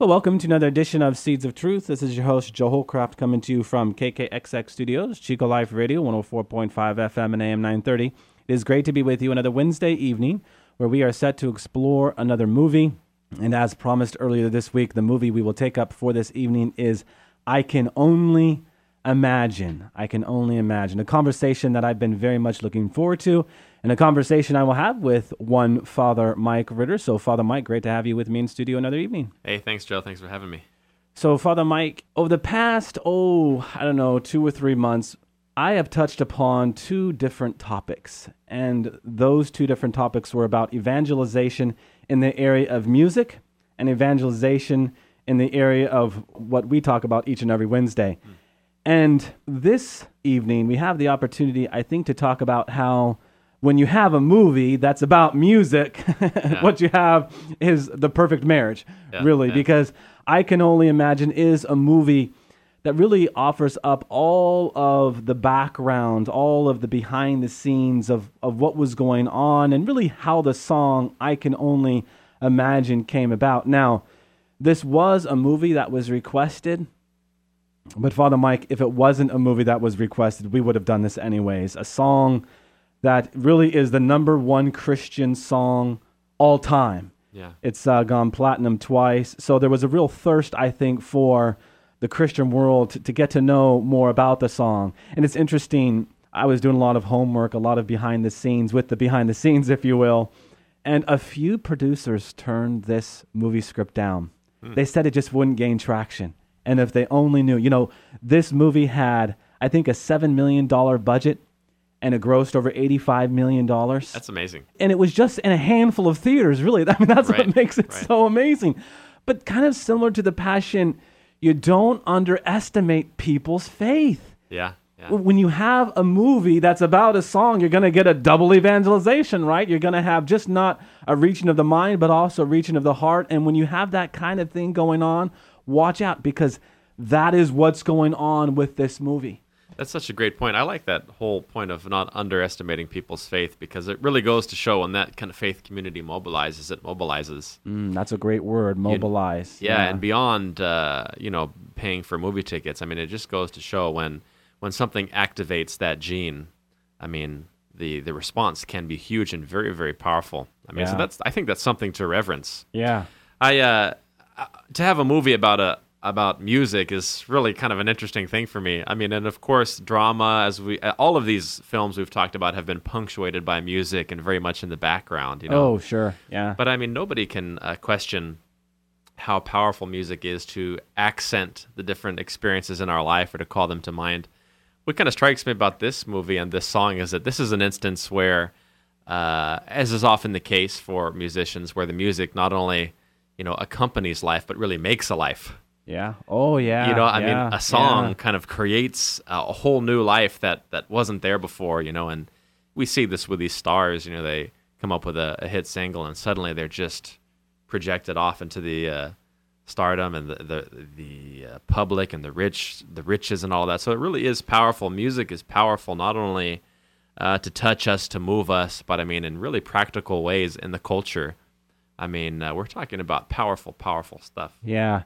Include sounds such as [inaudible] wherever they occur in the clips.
Well, welcome to another edition of Seeds of Truth. This is your host, Joe Hollcraft, coming to you from KKXX Studios, Chico Life Radio, 104.5 FM and AM 930. It is great to be with you another Wednesday evening where we are set to explore another movie. And as promised earlier this week, the movie we will take up for this evening is I Can Only Imagine. I Can Only Imagine. A conversation that I've been very much looking forward to and a conversation I will have with one Father Mike Ritter. So, Father Mike, great to have you with me in studio another evening. Hey, thanks, Joe. Thanks for having me. So, Father Mike, over the past, oh, I don't know, two or three months, I have touched upon two different topics. And those two different topics were about evangelization in the area of music and evangelization in the area of what we talk about each and every Wednesday. Mm. And this evening, we have the opportunity, I think, to talk about how when you have a movie that's about music, [laughs] yeah. what you have is the perfect marriage, yeah, really, yeah. because I can only imagine is a movie that really offers up all of the background, all of the behind the scenes of, of what was going on, and really how the song I Can Only Imagine came about. Now, this was a movie that was requested. But Father Mike, if it wasn't a movie that was requested, we would have done this anyways. A song that really is the number one Christian song all time. Yeah. It's uh, gone platinum twice. So there was a real thirst, I think, for the Christian world to, to get to know more about the song. And it's interesting. I was doing a lot of homework, a lot of behind the scenes with the behind the scenes, [laughs] if you will. And a few producers turned this movie script down. Hmm. They said it just wouldn't gain traction. And if they only knew, you know, this movie had, I think, a $7 million budget and it grossed over $85 million. That's amazing. And it was just in a handful of theaters, really. [laughs] I mean, that's right. what makes it right. so amazing. But kind of similar to The Passion, you don't underestimate people's faith. Yeah. Yeah. When you have a movie that's about a song, you're going to get a double evangelization, right? You're going to have just not a reaching of the mind, but also reaching of the heart. And when you have that kind of thing going on, watch out because that is what's going on with this movie. That's such a great point. I like that whole point of not underestimating people's faith because it really goes to show when that kind of faith community mobilizes, it mobilizes. Mm, that's a great word, mobilize. You, yeah, yeah, and beyond, uh, you know, paying for movie tickets. I mean, it just goes to show when when something activates that gene. I mean, the the response can be huge and very very powerful. I mean, yeah. so that's I think that's something to reverence. Yeah. I uh, uh to have a movie about a about music is really kind of an interesting thing for me. I mean, and of course, drama, as we all of these films we've talked about have been punctuated by music and very much in the background. You know. Oh, sure, yeah. But I mean, nobody can uh, question how powerful music is to accent the different experiences in our life or to call them to mind. What kind of strikes me about this movie and this song is that this is an instance where, uh, as is often the case for musicians, where the music not only you know accompanies life but really makes a life yeah. Oh, yeah. You know, I yeah, mean, a song yeah. kind of creates a whole new life that that wasn't there before. You know, and we see this with these stars. You know, they come up with a, a hit single, and suddenly they're just projected off into the uh, stardom and the the, the uh, public and the rich, the riches, and all that. So it really is powerful. Music is powerful, not only uh, to touch us, to move us, but I mean, in really practical ways in the culture. I mean, uh, we're talking about powerful, powerful stuff. Yeah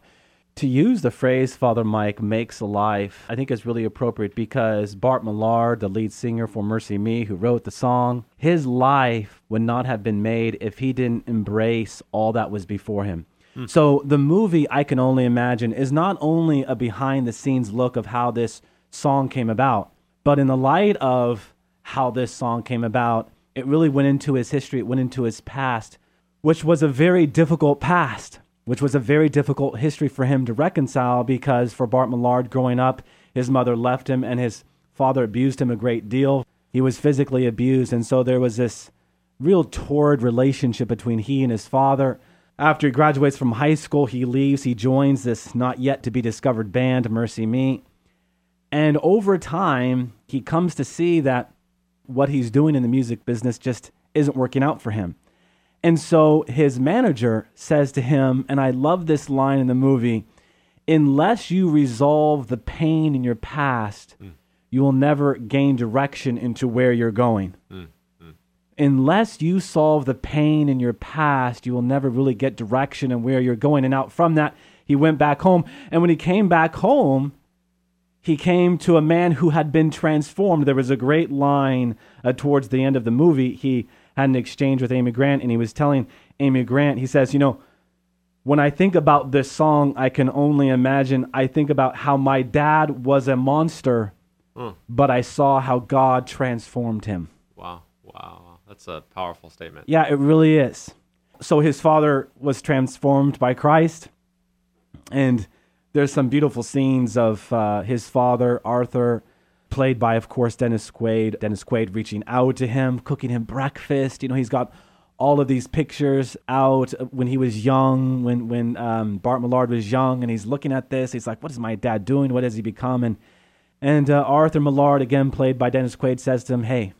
to use the phrase Father Mike makes a life, I think is really appropriate because Bart Millard, the lead singer for MercyMe, who wrote the song, his life would not have been made if he didn't embrace all that was before him. Mm. So the movie, I can only imagine, is not only a behind the scenes look of how this song came about, but in the light of how this song came about, it really went into his history, it went into his past, which was a very difficult past which was a very difficult history for him to reconcile because for Bart Millard growing up, his mother left him and his father abused him a great deal. He was physically abused, and so there was this real torrid relationship between he and his father. After he graduates from high school, he leaves. He joins this not yet to be discovered band, MercyMe. And over time, he comes to see that what he's doing in the music business just isn't working out for him. And so his manager says to him, and I love this line in the movie unless you resolve the pain in your past, mm. you will never gain direction into where you're going. Mm. Mm. Unless you solve the pain in your past, you will never really get direction and where you're going. And out from that, he went back home. And when he came back home, he came to a man who had been transformed. There was a great line uh, towards the end of the movie. He had an exchange with Amy Grant, and he was telling Amy Grant, he says, You know, when I think about this song, I can only imagine. I think about how my dad was a monster, mm. but I saw how God transformed him. Wow. Wow. That's a powerful statement. Yeah, it really is. So his father was transformed by Christ, and there's some beautiful scenes of uh, his father, Arthur, played by, of course, Dennis Quaid. Dennis Quaid reaching out to him, cooking him breakfast. You know, he's got all of these pictures out when he was young, when when um, Bart Millard was young, and he's looking at this. He's like, "What is my dad doing? What has he become?" And and uh, Arthur Millard, again played by Dennis Quaid, says to him, "Hey,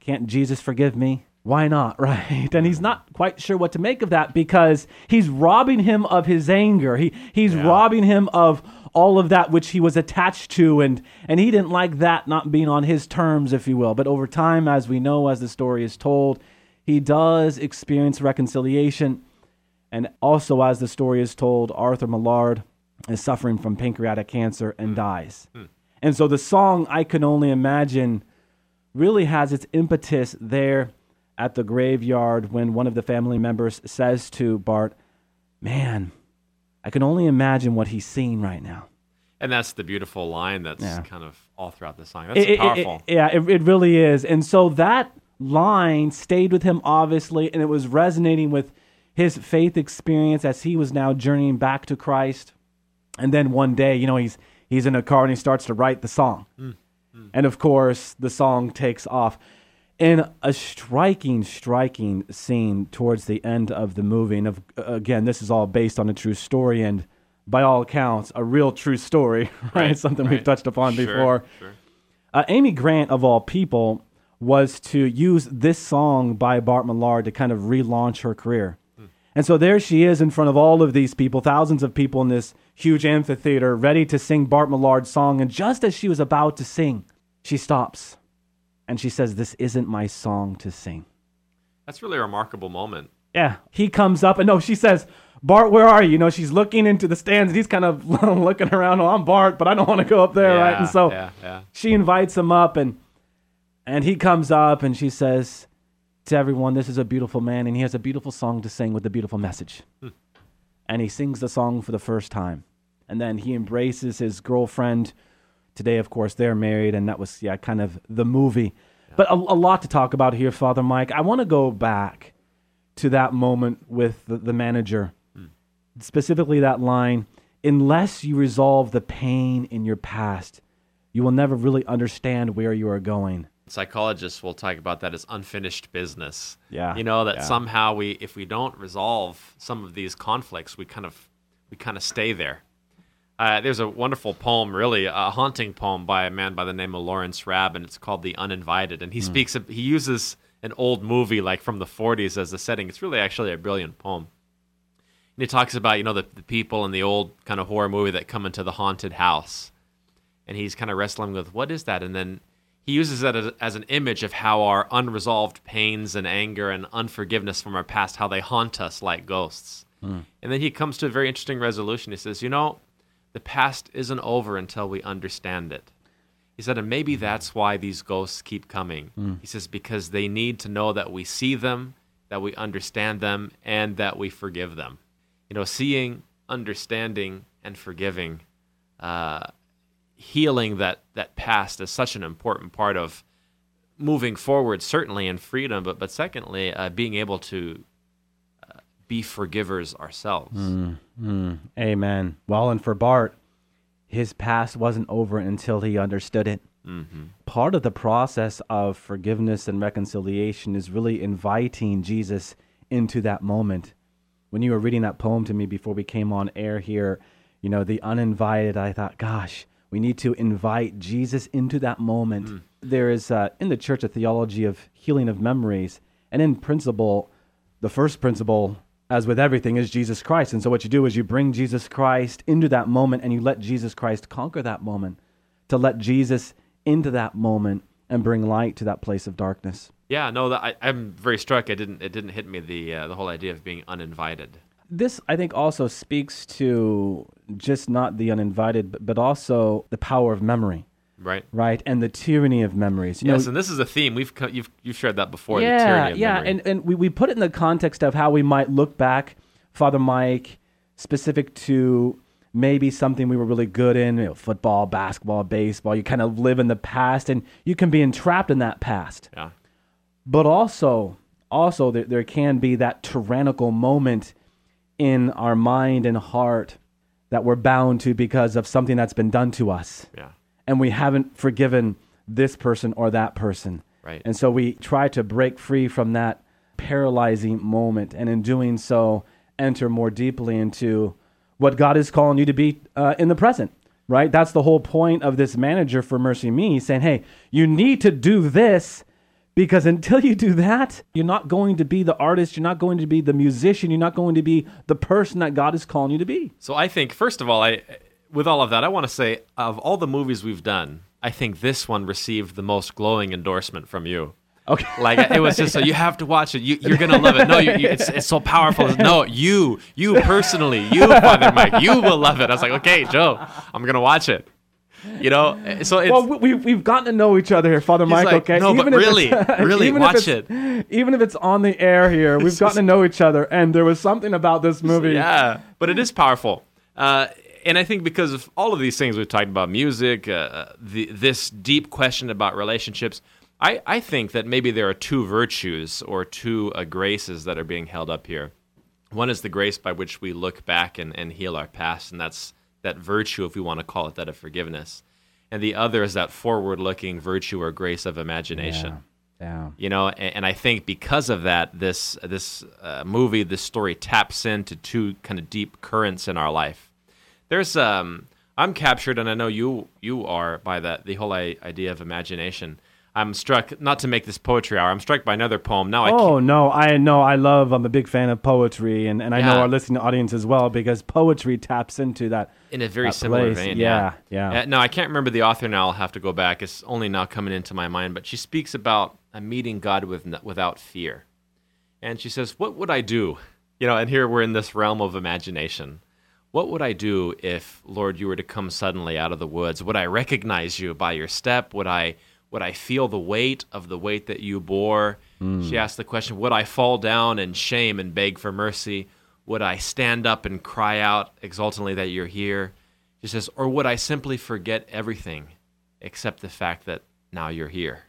can't Jesus forgive me?" why not, [laughs] right? And he's not quite sure what to make of that because he's robbing him of his anger. He he's yeah. robbing him of all of that which he was attached to and and he didn't like that not being on his terms if you will. But over time as we know as the story is told, he does experience reconciliation and also as the story is told, Arthur Millard is suffering from pancreatic cancer and mm. dies. Mm. And so the song I can only imagine really has its impetus there at the graveyard when one of the family members says to Bart, Man, I can only imagine what he's seeing right now. And that's the beautiful line that's yeah. kind of all throughout the song. That's it, powerful. It, it, yeah, it, it really is. And so that line stayed with him, obviously, and it was resonating with his faith experience as he was now journeying back to Christ. And then one day, you know, he's he's in a car and he starts to write the song. Mm, mm. And of course, the song takes off in a striking, striking scene towards the end of the movie. And of, again, this is all based on a true story and, by all accounts, a real true story, [laughs] right? right Something right. we've touched upon sure, before. Sure. Uh, Amy Grant, of all people, was to use this song by Bart Millard to kind of relaunch her career. Hmm. And so there she is in front of all of these people, thousands of people in this huge amphitheater, ready to sing Bart Millard's song. And just as she was about to sing, she stops and she says, This isn't my song to sing. That's really a remarkable moment. Yeah. He comes up and no, she says, Bart, where are you? You know, she's looking into the stands and he's kind of [laughs] looking around. Oh, I'm Bart, but I don't want to go up there, yeah, right? And so yeah, yeah. she invites him up and and he comes up and she says to everyone, This is a beautiful man, and he has a beautiful song to sing with a beautiful message. Hmm. And he sings the song for the first time. And then he embraces his girlfriend Today, of course, they're married, and that was yeah, kind of the movie. Yeah. But a, a, lot to talk about here, Father Mike. I want to go back to that moment with the, the manager, mm. specifically that line: "Unless you resolve the pain in your past, you will never really understand where you are going." Psychologists will talk about that as unfinished business. Yeah, you know that yeah. somehow we, if we don't resolve some of these conflicts, we kind of we kind of stay there uh, there's a wonderful poem, really a haunting poem by a man by the name of Lawrence Raab, and it's called "The Uninvited." And he mm. speaks, he uses an old movie like from the 40s as the setting. It's really actually a brilliant poem. And he talks about you know the, the people in the old kind of horror movie that come into the haunted house, and he's kind of wrestling with what is that, and then he uses that as, as an image of how our unresolved pains and anger and unforgiveness from our past, how they haunt us like ghosts. Mm. And then he comes to a very interesting resolution. He says, you know the past isn't over until we understand it. He said, and maybe that's why these ghosts keep coming. Mm. He says, because they need to know that we see them, that we understand them, and that we forgive them. You know, seeing, understanding, and forgiving, uh, healing that, that past is such an important part of moving forward, certainly in freedom, but, but secondly, uh, being able to be forgivers ourselves. Mm, mm, amen. Well, and for Bart, his past wasn't over until he understood it. Mm-hmm. Part of the process of forgiveness and reconciliation is really inviting Jesus into that moment. When you were reading that poem to me before we came on air here, you know, the uninvited, I thought, gosh, we need to invite Jesus into that moment. Mm there is uh, in the church a theology of healing of memories, and in principle, the first principle, as with everything, is Jesus Christ. And so what you do is you bring Jesus Christ into that moment, and you let Jesus Christ conquer that moment, to let Jesus into that moment and bring light to that place of darkness. Yeah, no, that, I, I'm very struck. It didn't it didn't hit me the uh, the whole idea of being uninvited. This, I think, also speaks to just not the uninvited, but, but also the power of memory. Right. Right, and the tyranny of memories. You yes, know, and this is a theme we've you've you've shared that before. Yeah, yeah, memory. and and we, we put it in the context of how we might look back, Father Mike, specific to maybe something we were really good in, you know, football, basketball, baseball. You kind of live in the past, and you can be entrapped in that past. Yeah. But also, also there, there can be that tyrannical moment in our mind and heart that we're bound to because of something that's been done to us. Yeah. And we haven't forgiven this person or that person. Right. And so we try to break free from that paralyzing moment. And in doing so, enter more deeply into what God is calling you to be uh, in the present. Right? That's the whole point of this manager for MercyMe saying, hey, you need to do this because until you do that, you're not going to be the artist, you're not going to be the musician, you're not going to be the person that God is calling you to be. So I think first of all, I with all of that, I want to say of all the movies we've done, I think this one received the most glowing endorsement from you. Okay. Like it was just so you have to watch it. You, are gonna love it. No, you, you, it's it's so powerful. [laughs] No, you you personally, you Father Mike, you will love it. I was like, okay, Joe, I'm gonna watch it. You know, so it's, well, we we've gotten to know each other here, Father Mike. Like, okay, no, even but really, [laughs] really, watch it. Even if it's on the air here, we've [laughs] gotten to know each other, and there was something about this movie. Yeah, but it is powerful. Uh, and I think because of all of these things we've talked about, music, uh, the, this deep question about relationships, I, I think that maybe there are two virtues or two uh, graces that are being held up here. One is the grace by which we look back and, and heal our past, and that's that virtue, if we want to call it that, of forgiveness. And the other is that forward looking virtue or grace of imagination. Yeah. yeah. You know, and, and, I think because of that, this this uh, movie, this story taps into two kind of deep currents in our life. There's um, I'm captured, and I know you you are by that the whole idea of imagination. I'm struck not to make this poetry hour. I'm struck by another poem. Now, I oh no, I know, I love. I'm a big fan of poetry, and, and I yeah. know our listening audience as well because poetry taps into that in a very similar place. vein. Yeah, yeah. yeah. Uh, no, I can't remember the author now. I'll have to go back. It's only now coming into my mind, but she speaks about a meeting God with without fear, and she says, "What would I do?" You know, and here we're in this realm of imagination. What would I do if, Lord, you were to come suddenly out of the woods? Would I recognize you by your step? Would I would I feel the weight of the weight that you bore? Mm. She asked the question, Would I fall down in shame and beg for mercy? Would I stand up and cry out exultantly that you're here? She says, Or would I simply forget everything except the fact that now you're here?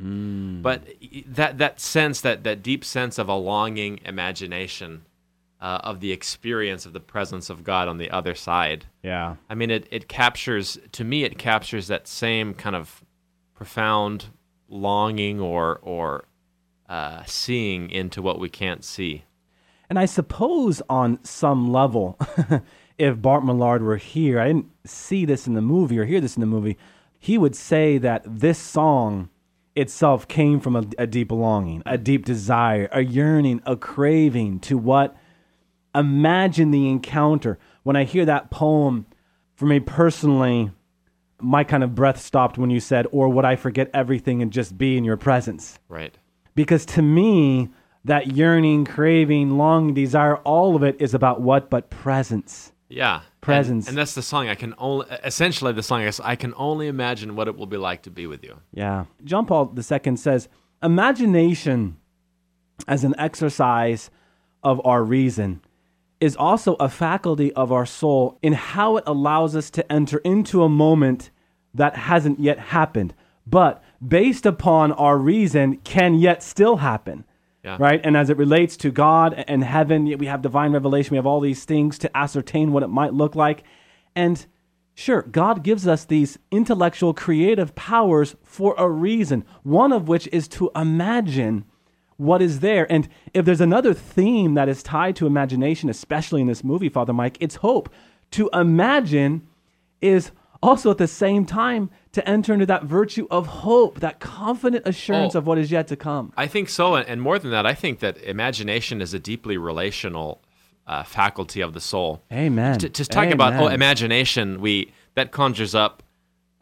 Mm. But that, that sense, that, that deep sense of a longing imagination uh, of the experience of the presence of God on the other side. Yeah. I mean, it, it captures, to me, it captures that same kind of profound longing or or uh, seeing into what we can't see. And I suppose on some level, [laughs] if Bart Millard were here, I didn't see this in the movie or hear this in the movie, he would say that this song itself came from a, a deep longing, a deep desire, a yearning, a craving to what? Imagine the encounter. When I hear that poem, for me personally, my kind of breath stopped when you said, or would I forget everything and just be in your presence? Right. Because to me, that yearning, craving, longing, desire, all of it is about what but presence. Yeah. Presence. And, and, that's the song I can only, essentially, the song is, I can only imagine what it will be like to be with you. Yeah. John Paul II says, imagination as an exercise of our reason is also a faculty of our soul in how it allows us to enter into a moment that hasn't yet happened, but based upon our reason can yet still happen. Yeah. Right? And as it relates to God and heaven, we have divine revelation, we have all these things to ascertain what it might look like. And sure, God gives us these intellectual creative powers for a reason, one of which is to imagine what is there. And if there's another theme that is tied to imagination, especially in this movie, Father Mike, it's hope. To imagine is also at the same time to enter into that virtue of hope, that confident assurance Oh. of what is yet to come. I think so, and more than that, I think that imagination is a deeply relational uh, faculty of the soul. Amen. To, to talk about oh, imagination, we that conjures up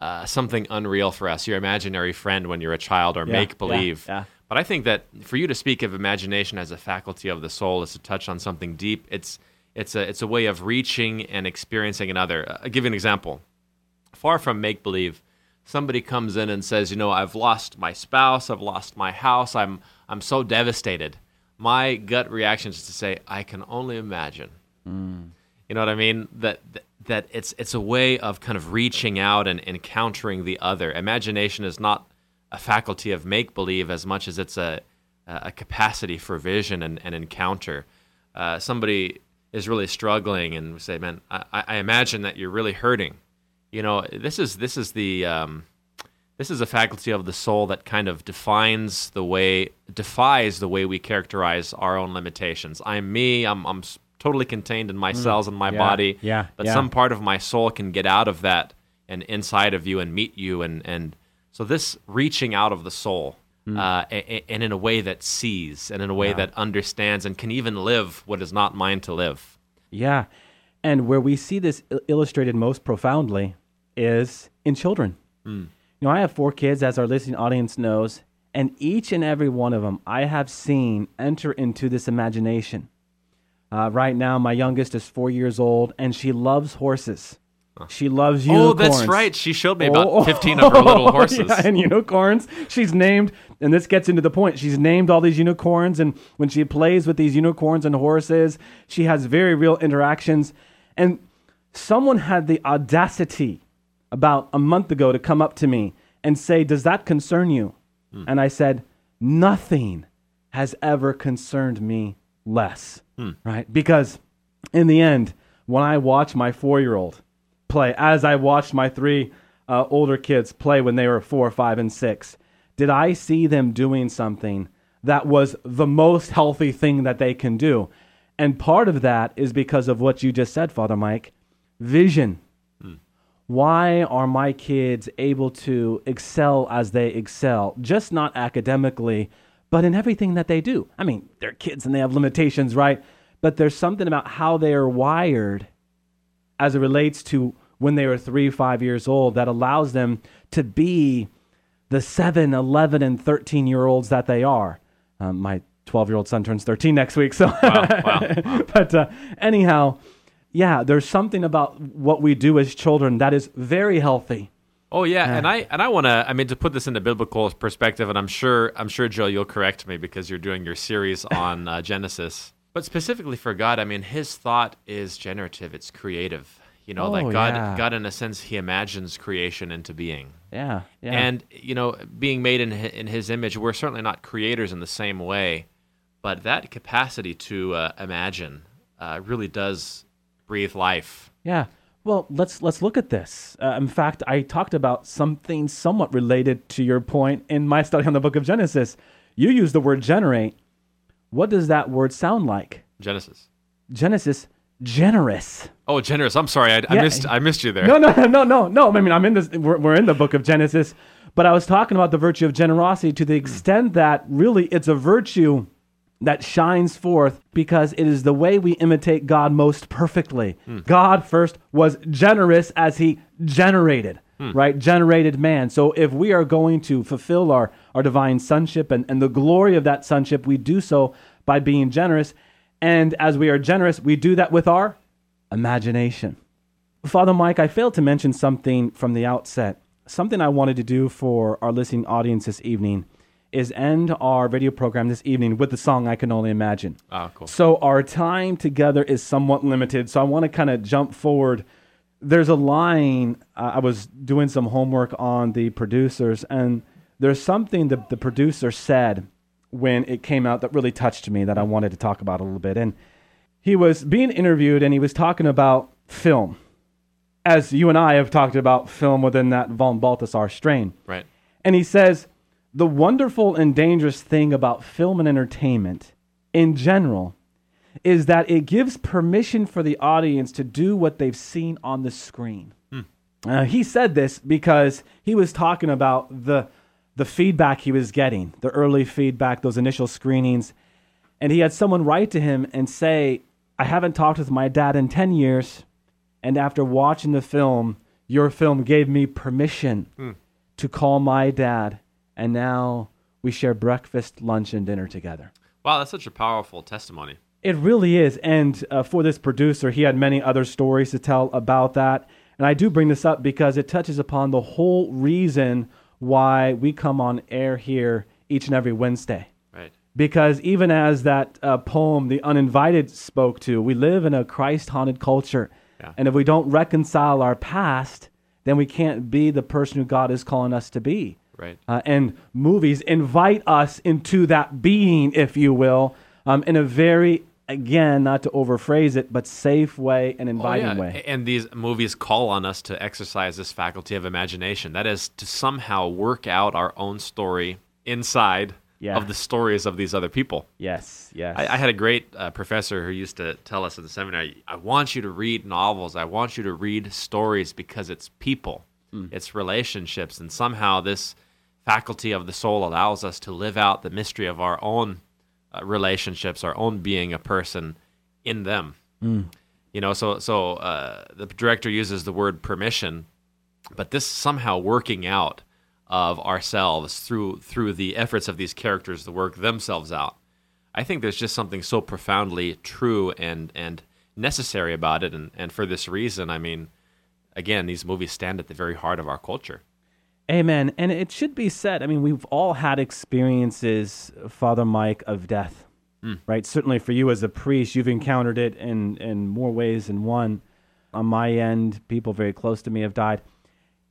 uh, something unreal for us. Your imaginary friend when you're a child, or Yeah, make believe. yeah, yeah. But I think that for you to speak of imagination as a faculty of the soul is to touch on something deep. It's it's a it's a way of reaching and experiencing another. Uh, I'll give you an example. Far from make believe, somebody comes in and says, "You know, I've lost my spouse, I've lost my house, I'm I'm so devastated." My gut reaction is to say, "I can only imagine." You know what I mean? That that- that it's it's a way of kind of reaching out and encountering the other. Imagination is not a faculty of make believe as much as it's a a capacity for vision and, and encounter. Uh, somebody is really struggling and we say, "Man, I, I imagine that you're really hurting." You know, this is this is the um, this is a faculty of the soul that kind of defines the way defies the way we characterize our own limitations. I'm me. I'm I'm totally contained in my cells and my Yeah, body. yeah, But yeah. some part of my soul can get out of that and inside of you and meet you and and so this reaching out of the soul. Uh, a- a- and in a way that sees, and in a way Yeah. that understands, and can even live what is not mine to live. Yeah. And where we see this illustrated most profoundly is in children. You know, I have four kids, as our listening audience knows, and each and every one of them I have seen enter into this imagination. Uh, right now, my youngest is four years old, and she loves horses. She loves you. Oh, that's right. She showed me about Oh, [laughs] 15 of her little horses. yeah, and unicorns. She's named, and this gets into the point. She's named all these unicorns, and when she plays with these unicorns and horses, she has very real interactions. And someone had the audacity about a month ago to come up to me and say, Does that concern you? Hmm. And I said, Nothing has ever concerned me less. Hmm. Right? Because in the end, when I watch my four year old play, as I watched my three uh, older kids play when they were four, five, and six, did I see them doing something that was the most healthy thing that they can do? And part of that is because of what you just said, Father Mike vision. Why are my kids able to excel as they excel? Just not academically, but in everything that they do. I mean, they're kids and they have limitations, right? But there's something about how they are wired as it relates to when they were three, five years old that allows them to be the 7, 11, and 13 year olds that they are. Um, my 12 year old son turns 13 next week. So, Wow. [laughs] but uh, anyhow, yeah, there's something about what we do as children that is very healthy. Oh yeah, and I and I want to. I mean, to put this into biblical perspective, and I'm sure I'm sure Joe, you'll correct me because you're doing your series [laughs] on uh, Genesis. But specifically for God, I mean, His thought is generative. It's creative. You know, Oh, like God, yeah. God in a sense, He imagines creation into being. Yeah. Yeah. And you know, being made in in His image, we're certainly not creators in the same way, but that capacity to uh, imagine uh, really does breathe life. Yeah. Well, let's let's look at this. Uh, in fact, I talked about something somewhat related to your point in my study on the book of Genesis. You use the word generate. What does that word sound like? Genesis. Genesis, generous. Oh, generous. I'm sorry, I, I missed I missed you there. No, no, [laughs] no, no, no. I mean, I'm in this. We're, we're in the book of Genesis, but I was talking about the virtue of generosity to the extent that really it's a virtue that shines forth because it is the way we imitate God most perfectly. Hmm. God first was generous as he generated, hmm. right? Generated man. So if we are going to fulfill our, our divine sonship and, and the glory of that sonship, we do so by being generous. And as we are generous, we do that with our imagination. Father Mike, I failed to mention something from the outset. Something I wanted to do for our listening audience this evening is end our radio program this evening with the song I Can Only Imagine. Oh, cool. So our time together is somewhat limited. So I want to kind of jump forward. There's a line, uh, I was doing some homework on the producers, and there's something that the producer said when it came out that really touched me that I wanted to talk about a little bit. And he was being interviewed and he was talking about film. As you and I have talked about film within that von Balthasar strain. Right. And he says, the wonderful and dangerous thing about film and entertainment in general is that it gives permission for the audience to do what they've seen on the screen. Uh, he said this because he was talking about the the feedback he was getting, the early feedback, those initial screenings, and he had someone write to him and say, "I haven't talked with my dad in 10 years, and after watching the film, your film gave me permission to call my dad, and now we share breakfast, lunch, and dinner together." Wow, that's such a powerful testimony. It really is. And uh, for this producer, he had many other stories to tell about that. And I do bring this up because it touches upon the whole reason why we come on air here each and every Wednesday. Right. Because even as that uh, poem, The Uninvited, spoke to, we live in a Christ haunted culture. Yeah. And if we don't reconcile our past, then we can't be the person who God is calling us to be. Right. Uh, and movies invite us into that being, if you will, um, in a very, again, not to overphrase it, but safe way and Oh, inviting yeah. way. And these movies call on us to exercise this faculty of imagination. That is to somehow work out our own story inside Yeah. of the stories of these other people. Yes, yes. I, I had a great uh, professor who used to tell us in the seminary, I want you to read novels. I want you to read stories because it's people, it's relationships. And somehow this faculty of the soul allows us to live out the mystery of our own uh, relationships, our own being a person in them. You know, so so uh, the director uses the word permission, but this somehow working out of ourselves through through the efforts of these characters to work themselves out. I think there's just something so profoundly true and and necessary about it, and and for this reason, I mean, again, these movies stand at the very heart of our culture. Amen. And it should be said, I mean, we've all had experiences, Father Mike, of death, right? Certainly for you as a priest, you've encountered it in, in more ways than one. On my end, people very close to me have died.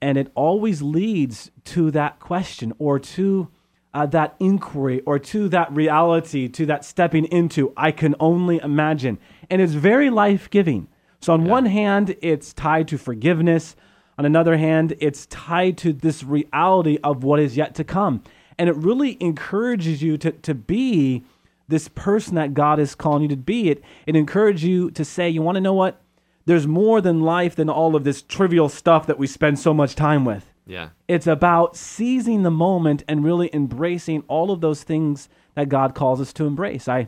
And it always leads to that question or to uh, that inquiry or to that reality, to that stepping into, I can only imagine. And it's very life giving. So, on one hand, it's tied to forgiveness. On another hand, it's tied to this reality of what is yet to come. And it really encourages you to, to be this person that God is calling you to be. It, it encourages you to say, you want to know what? There's more than life than all of this trivial stuff that we spend so much time with. Yeah, It's about seizing the moment and really embracing all of those things that God calls us to embrace. I,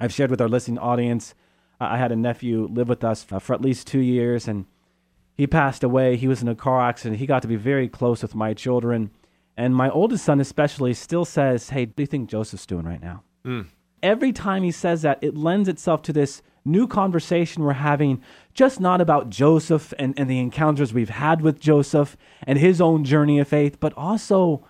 I've shared with our listening audience. uh, I had a nephew live with us for at least two years, and he passed away. He was in a car accident. He got to be very close with my children, and my oldest son especially still says, "Hey, what do you think Joseph's doing right now?" Hmm. Every time he says that, it lends itself to this new conversation we're having, just not about Joseph and, and the encounters we've had with Joseph and his own journey of faith, but also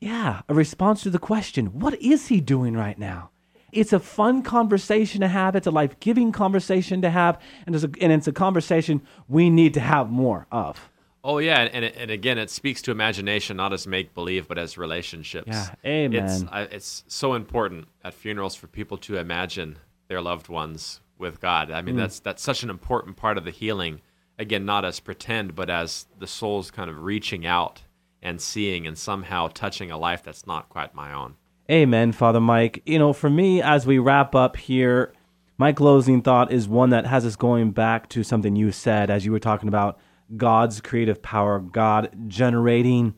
yeah, a response to the question, what is he doing right now? It's a fun conversation to have. It's a life giving conversation to have. And it's, a, and it's a conversation we need to have more of. Oh yeah, and and, and again, it speaks to imagination, not as make believe, but as relationships. Yeah, amen. It's I, it's so important at funerals for people to imagine their loved ones with God. I mean, Mm. that's that's such an important part of the healing. Again, not as pretend, but as the soul's kind of reaching out and seeing and somehow touching a life that's not quite my own. Amen, Father Mike. You know, for me, as we wrap up here, my closing thought is one that has us going back to something you said as you were talking about God's creative power, God generating.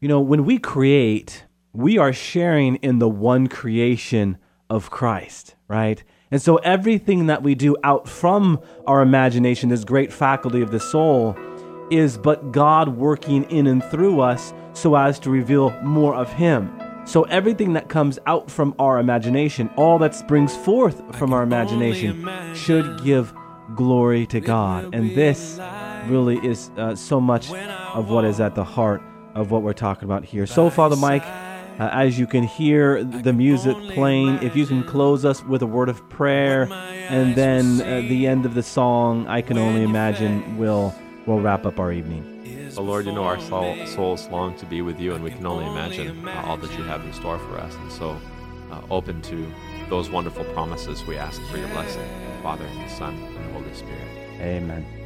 You know, when we create, we are sharing in the one creation of Christ, right? And so everything that we do out from our imagination, this great faculty of the soul, is but God working in and through us so as to reveal more of Him. So everything that comes out from our imagination, all that springs forth from our imagination, should give glory to God. And this really is uh, so much of what is at the heart of what we're talking about here. So, Father Mike, uh, as you can hear the music playing, if you can close us with a word of prayer, and then uh, the end of the song, I can only imagine, will will wrap up our evening. But Lord, you know our soul, souls long to be with you, and we can only imagine uh, all that you have in store for us. And so, uh, open to those wonderful promises, we ask for your blessing, Father, and the Son, and the Holy Spirit. Amen.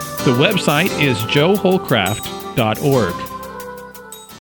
the website is joehollcraft.org.